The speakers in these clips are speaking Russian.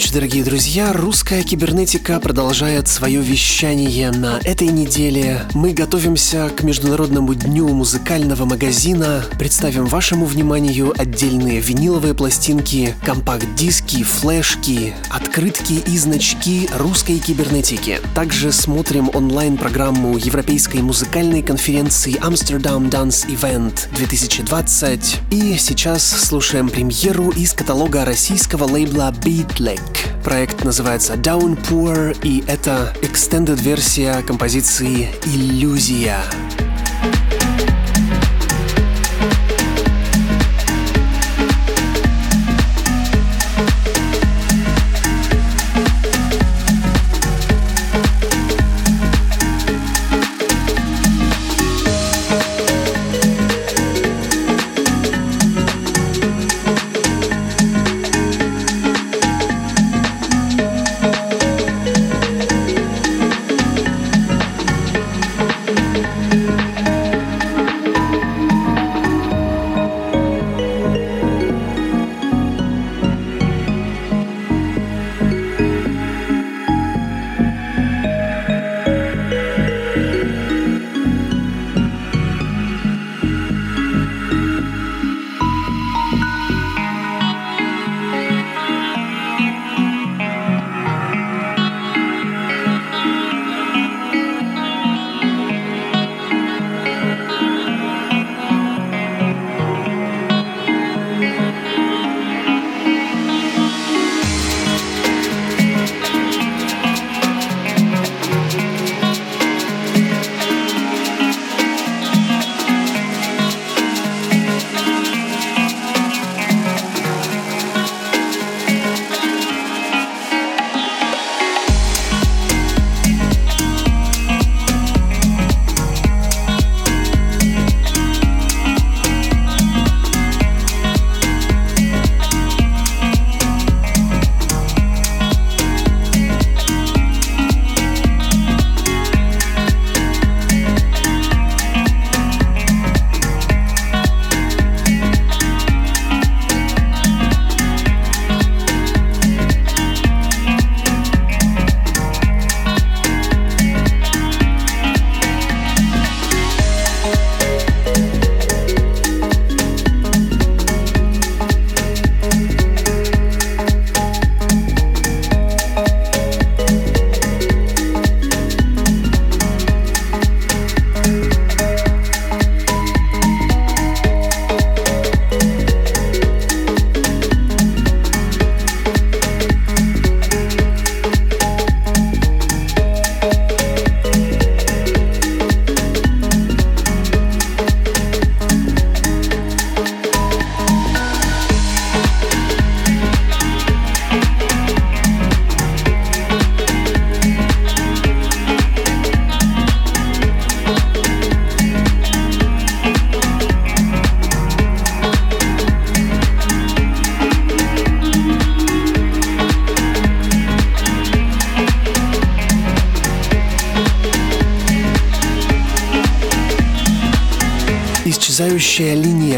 Ночи, дорогие друзья. Русская кибернетика продолжает свое вещание на этой неделе. Мы готовимся к Международному дню музыкального магазина. Представим вашему вниманию отдельные виниловые пластинки, компакт-диски, флешки, открытки и значки русской кибернетики. Также смотрим онлайн-программу Европейской музыкальной конференции Amsterdam Dance Event 2020. И сейчас слушаем премьеру из каталога российского лейбла Black. Проект называется Downpour, и это extended версия композиции «Иллюзия».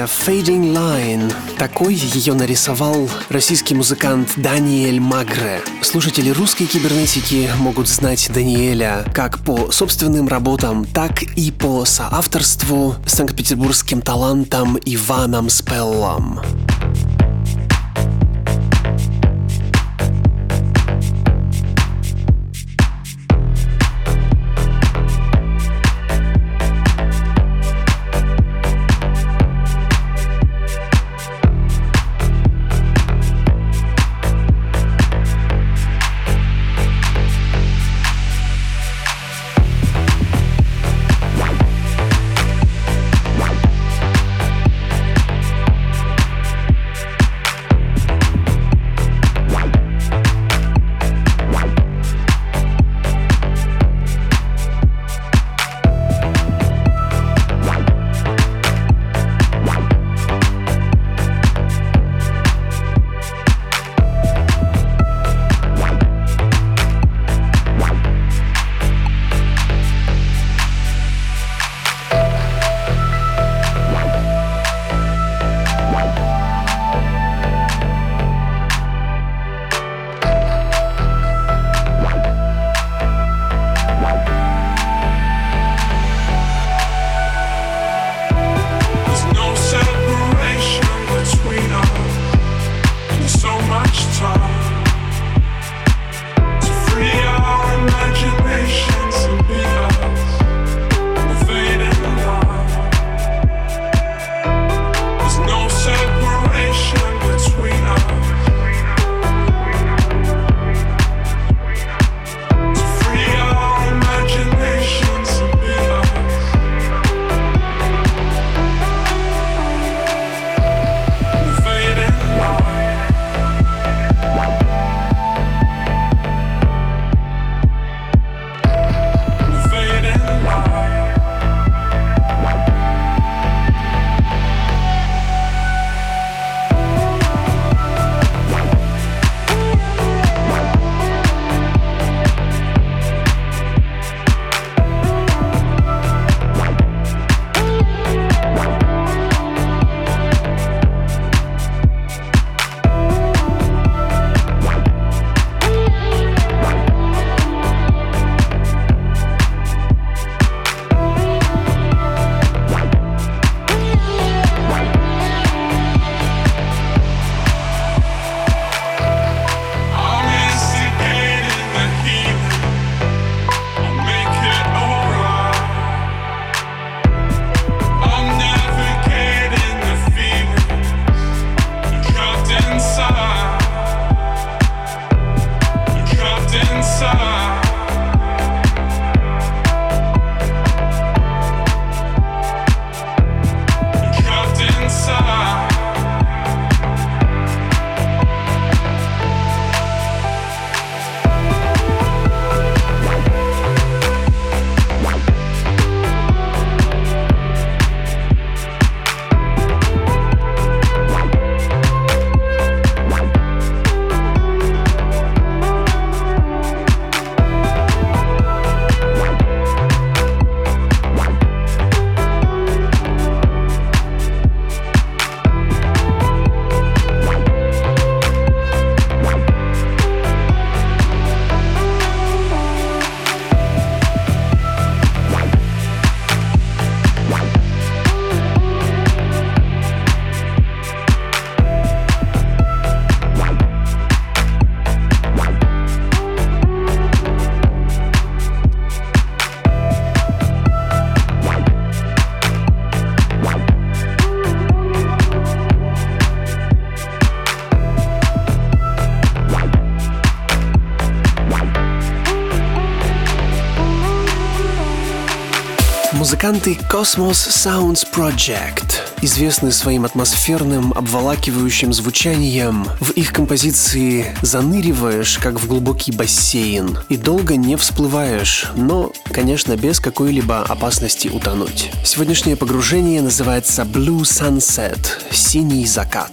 Линия Fading Line. Такой ее нарисовал российский музыкант Даниэль Магре. Слушатели русской кибернетики могут знать Даниэля как по собственным работам, так и по соавторству с санкт-петербургским талантом Иваном Спеллом. Музыканты Cosmos Sounds Project известны своим атмосферным, обволакивающим звучанием. В их композиции заныриваешь, как в глубокий бассейн, и долго не всплываешь, но, конечно, без какой-либо опасности утонуть. Сегодняшнее погружение называется Blue Sunset – «Синий закат».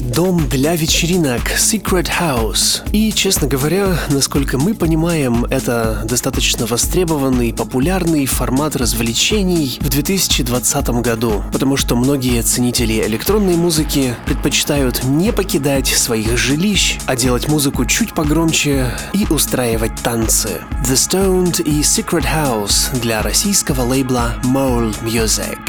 Дом для вечеринок Secret House. И, честно говоря, насколько мы понимаем, это достаточно востребованный, популярный формат развлечений в 2020 году, потому что многие ценители электронной музыки предпочитают не покидать своих жилищ, а делать музыку чуть погромче и устраивать танцы. The Stoned и Secret House для российского лейбла Mole Music.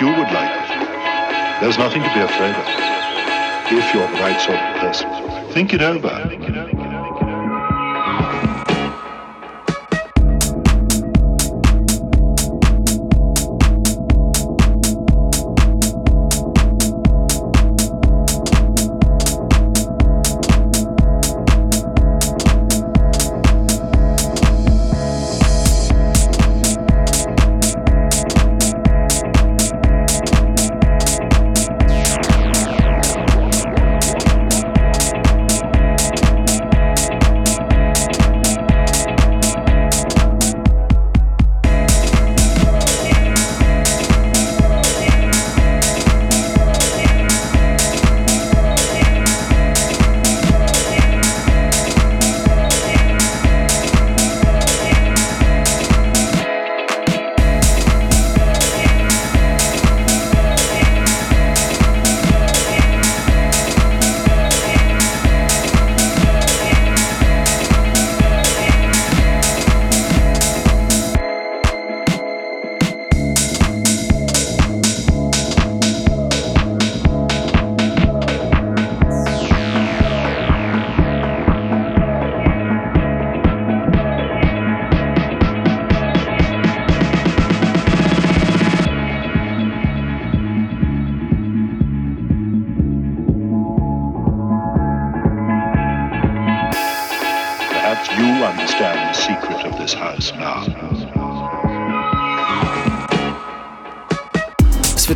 You would like. There's nothing to be afraid of. If you're the right sort of person, think it over. Think it over.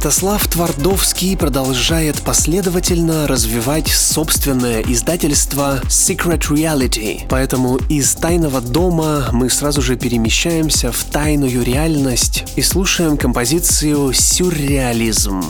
Святослав Твардовский продолжает последовательно развивать собственное издательство Secret Reality. Поэтому из тайного дома мы сразу же перемещаемся в тайную реальность и слушаем композицию «Сюрреализм».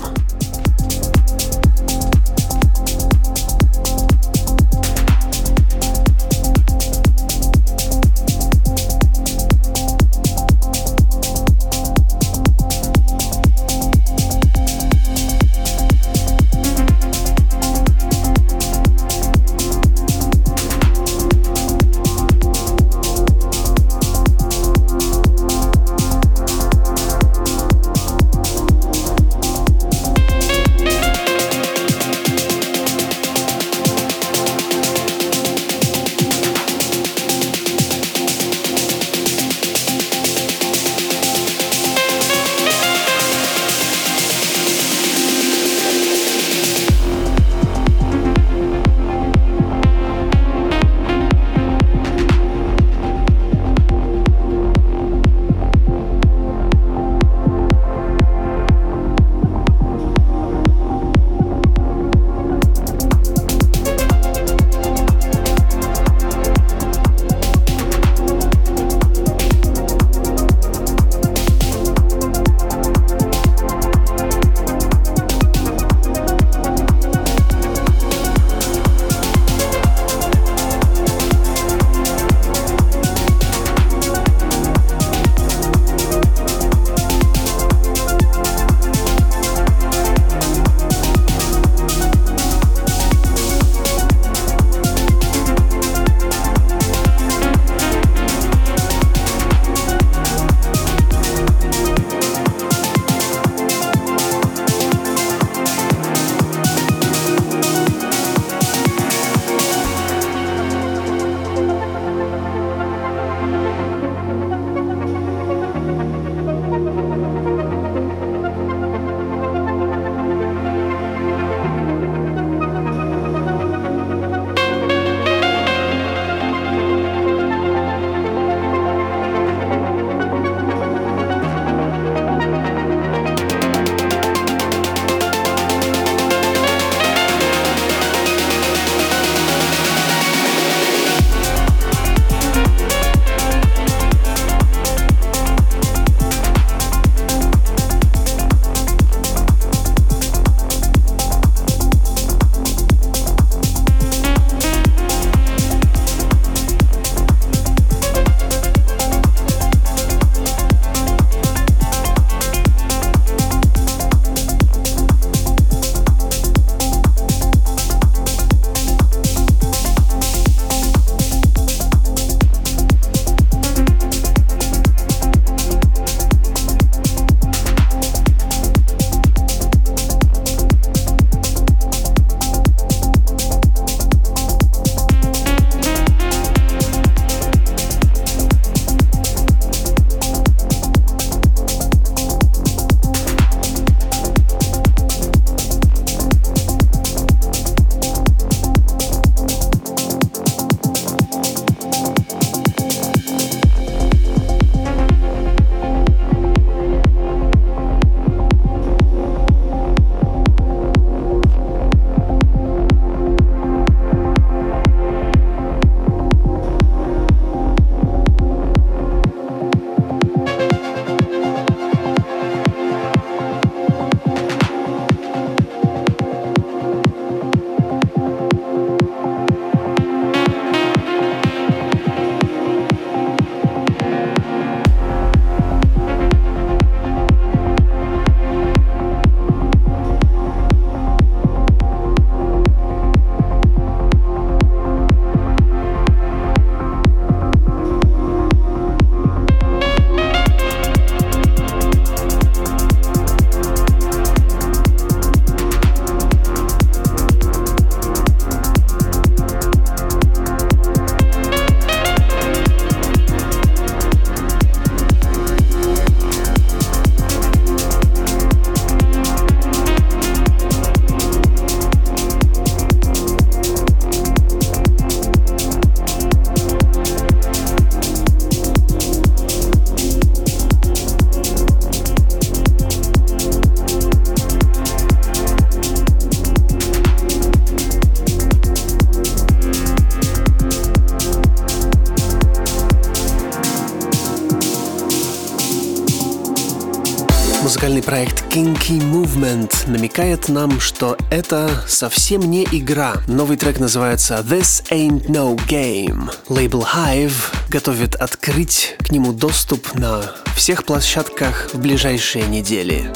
музыкальный проект Kinky Movement намекает нам, что это совсем не игра. Новый трек называется This Ain't No Game. Лейбл Hive готовит открыть к нему доступ на всех площадках в ближайшие недели.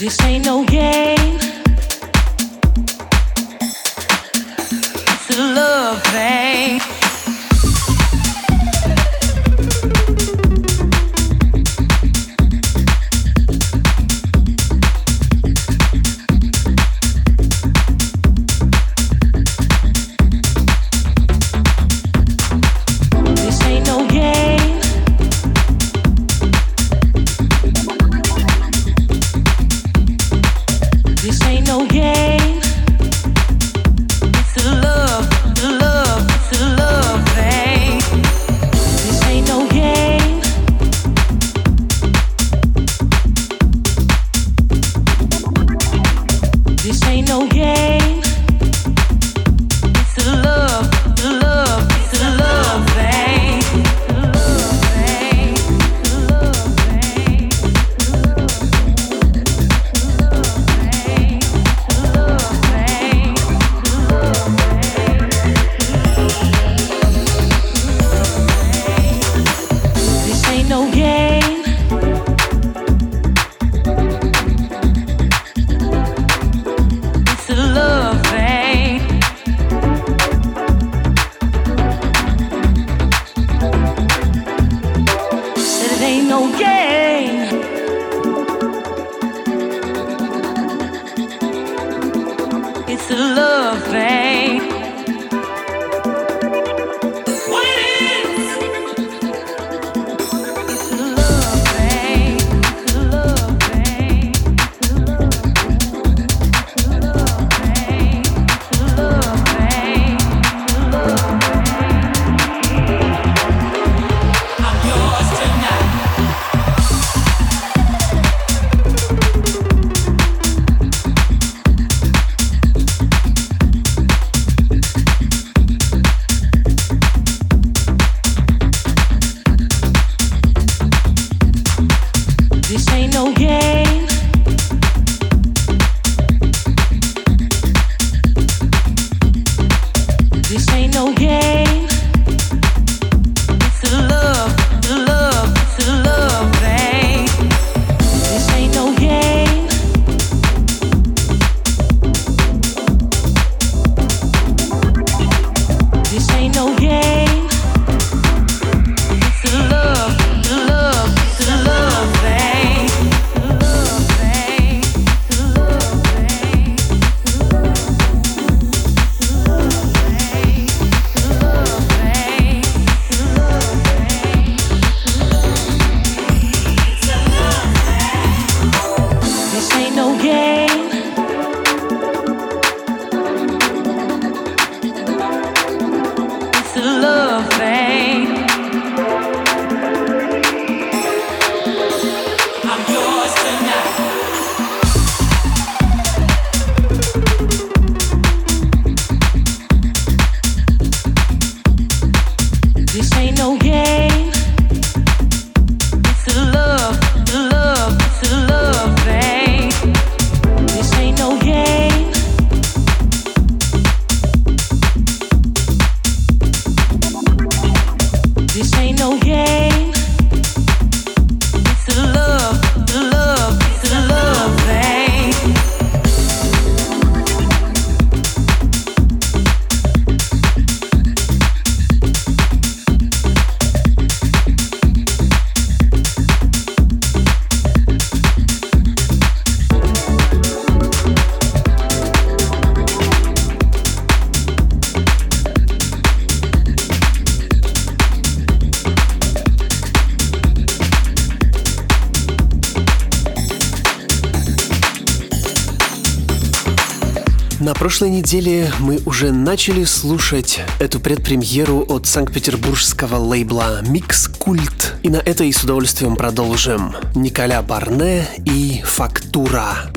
This ain't no game. Yeah! прошлой неделе мы уже начали слушать эту предпремьеру от санкт-петербургского лейбла «Микс Культ». И на этой с удовольствием продолжим. Николя Барне и «Фактура».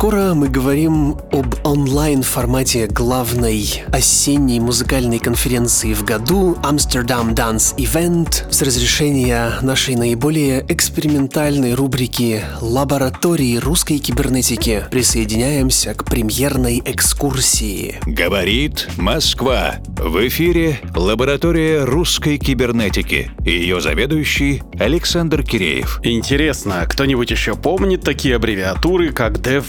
Скоро мы говорим об онлайн-формате главной осенней музыкальной конференции в году Amsterdam Dance Event с разрешения нашей наиболее экспериментальной рубрики «Лаборатории русской кибернетики» присоединяемся к премьерной экскурсии. Говорит Москва. В эфире лаборатория русской кибернетики. Ее заведующий Александр Киреев. Интересно, кто-нибудь еще помнит такие аббревиатуры, как ДВ,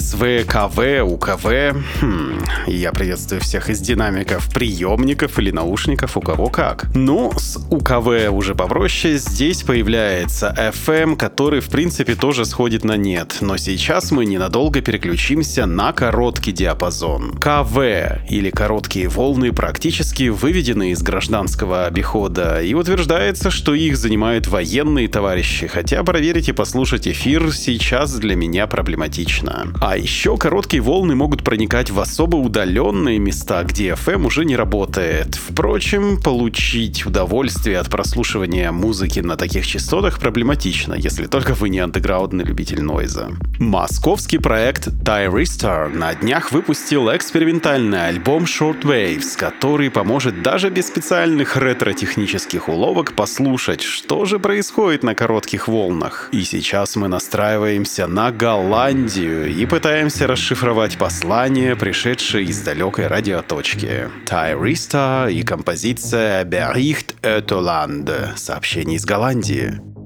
СВ, КВ, УКВ? Хм, я приветствую всех из динамиков, приемников или наушников, у кого как. Ну, с УКВ уже попроще, здесь появляется FM, который в принципе тоже сходит на нет, но сейчас мы ненадолго переключимся на короткий диапазон. КВ или короткие волны практически выведены из гражданского обихода и утверждается, что их занимают военные товарищи, хотя проверить и послушать эфир сейчас для меня проблематично. А еще короткие волны могут проникать в особо удаленные места, где FM уже не работает. Впрочем, получить удовольствие от прослушивания музыки на таких частотах проблематично, если только вы не андеграундный любитель нойза. Московский проект Tyristar на днях выпустил экспериментальный альбом Shortwaves, который поможет даже без специальных ретро-технических уловок послушать, что же происходит на коротких волнах. И сейчас мы настраиваемся на Голландию и пытаемся расшифровать послание, пришедшее из далекой радиоточки. Tyristar и композиция Bericht Ötoland. Сообщение из Голландии.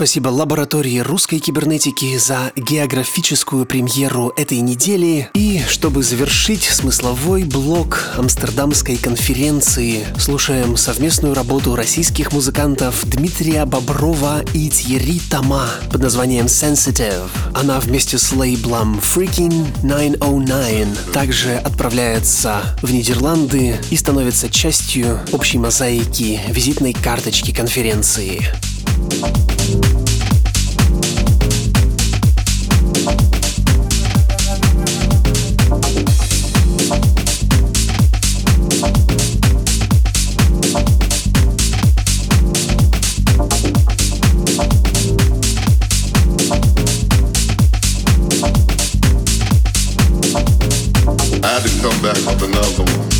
спасибо лаборатории русской кибернетики за географическую премьеру этой недели. И чтобы завершить смысловой блок Амстердамской конференции, слушаем совместную работу российских музыкантов Дмитрия Боброва и Тьерри Тома под названием Sensitive. Она вместе с лейблом Freaking 909 также отправляется в Нидерланды и становится частью общей мозаики визитной карточки конференции. back with another one.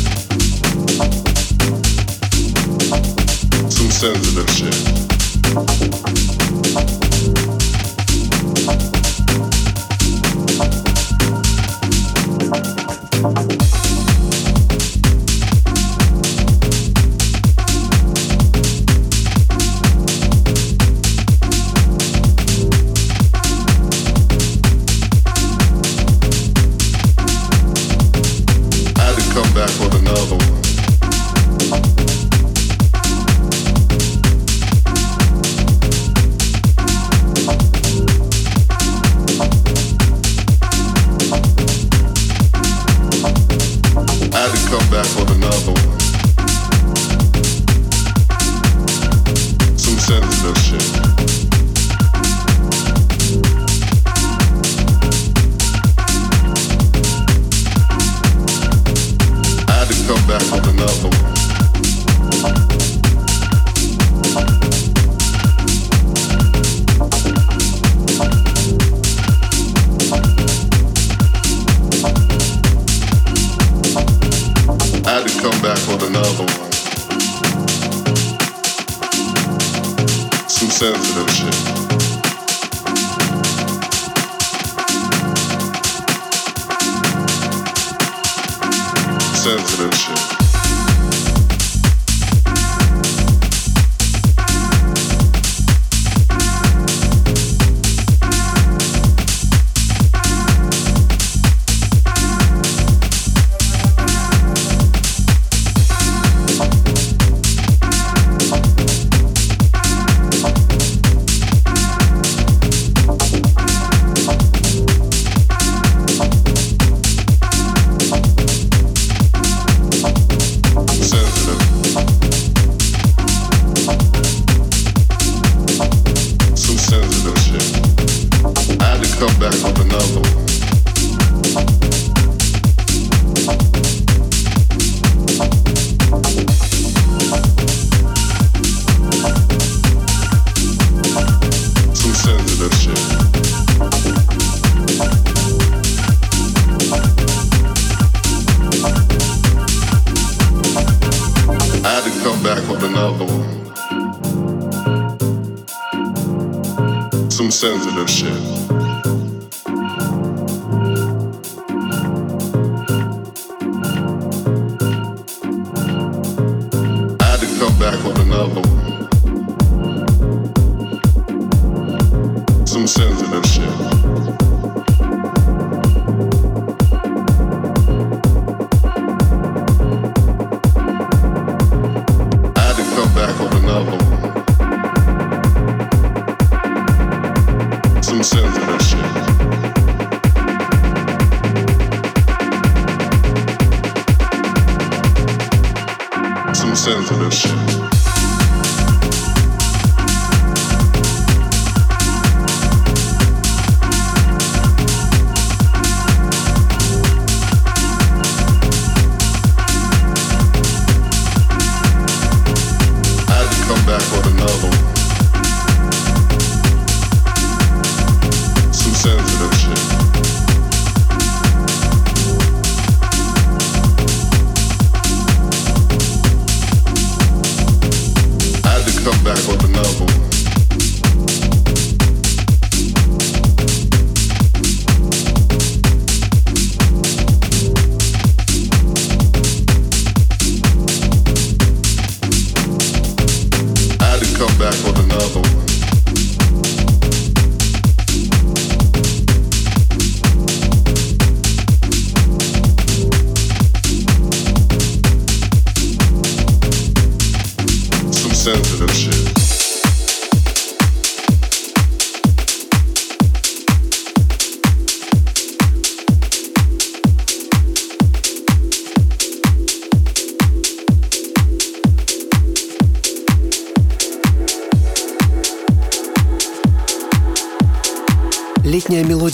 Some sensitive shit.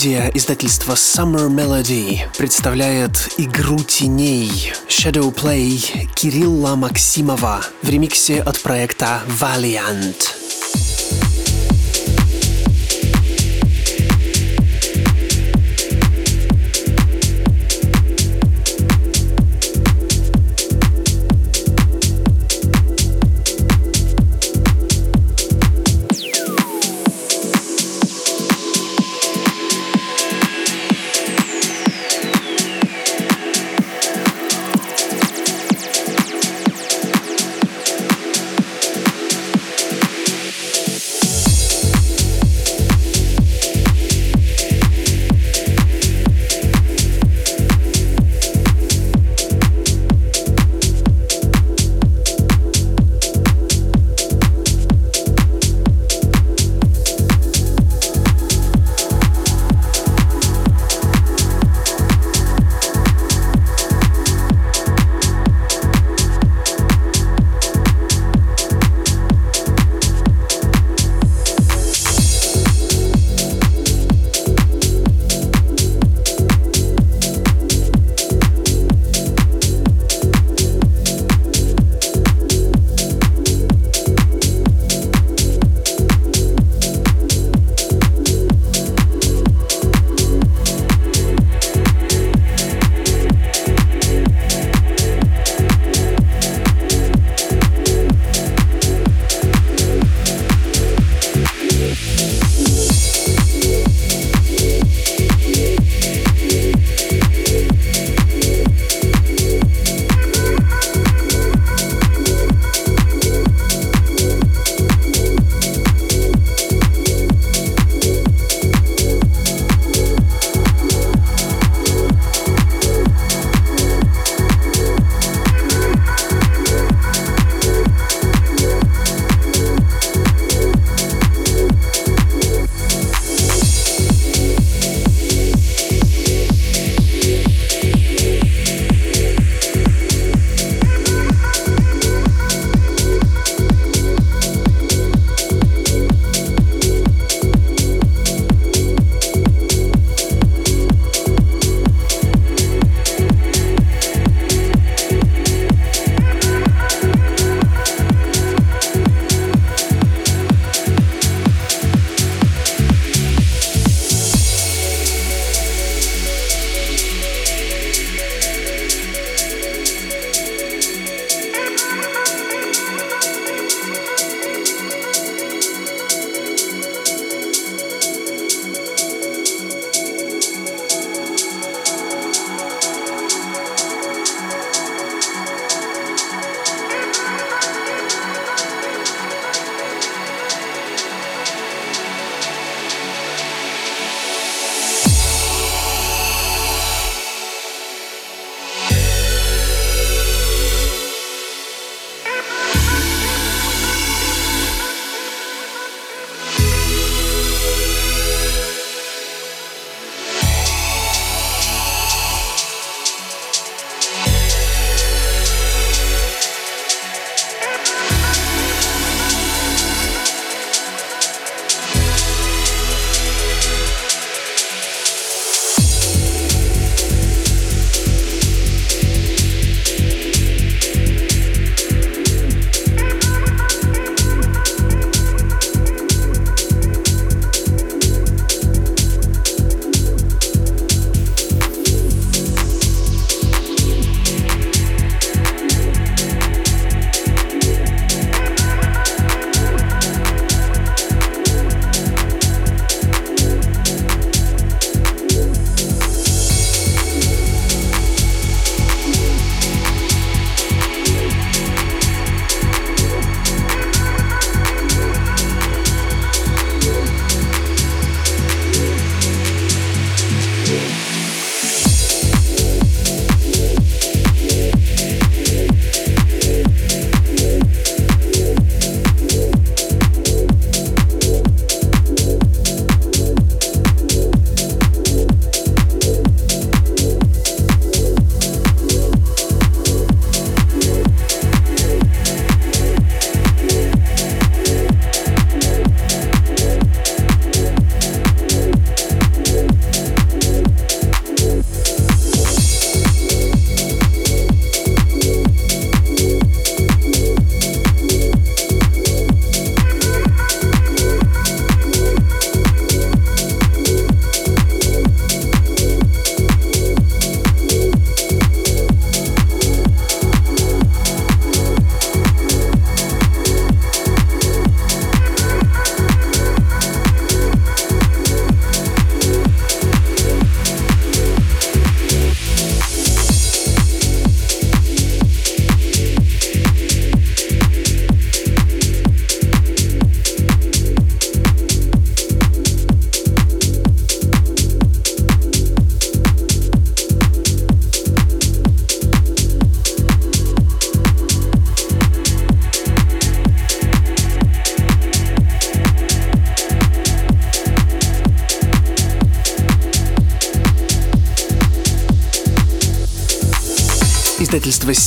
Мелодия издательства Summer Melody представляет игру теней Shadow Play Кирилла Максимова в ремиксе от проекта Valiant.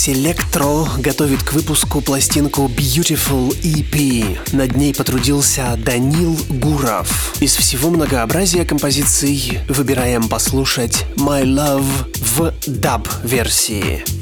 Selectro готовит к выпуску пластинку Beautiful EP. Над ней потрудился Данил Гуров. Из всего многообразия композиций выбираем послушать My Love в даб-версии.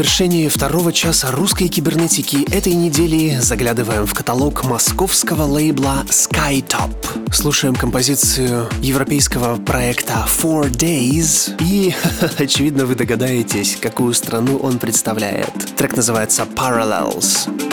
Завершении второго часа русской кибернетики этой недели заглядываем в каталог московского лейбла Skytop. Слушаем композицию европейского проекта Four Days и, очевидно, вы догадаетесь, какую страну он представляет. Трек называется Parallels.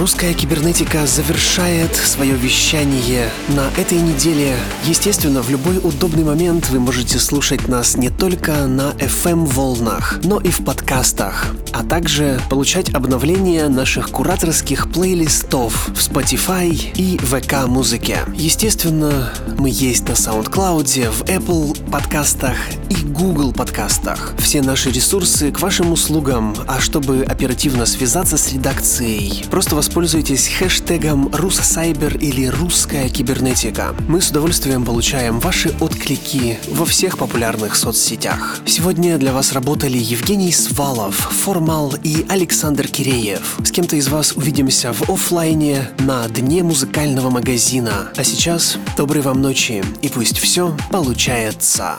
Русская кибернетика завершает свое вещание на этой неделе. Естественно, в любой удобный момент вы можете слушать нас не только на FM-волнах, но и в подкастах, а также получать обновления наших кураторских плейлистов в Spotify и ВК-музыке. Естественно, мы есть на SoundCloud, в Apple подкастах и Google подкастах. Все наши ресурсы к вашим услугам, а чтобы оперативно связаться с редакцией, просто воспользуйтесь хэштегом «Руссайбер» или «Русская кибернетика». Мы с удовольствием получаем ваши отклики во всех популярных соцсетях. Сегодня для вас работали Евгений Свалов, Формал и Александр Киреев. С кем-то из вас увидимся в оффлайне на дне музыкального магазина. А сейчас доброй вам ночи и пусть все получается.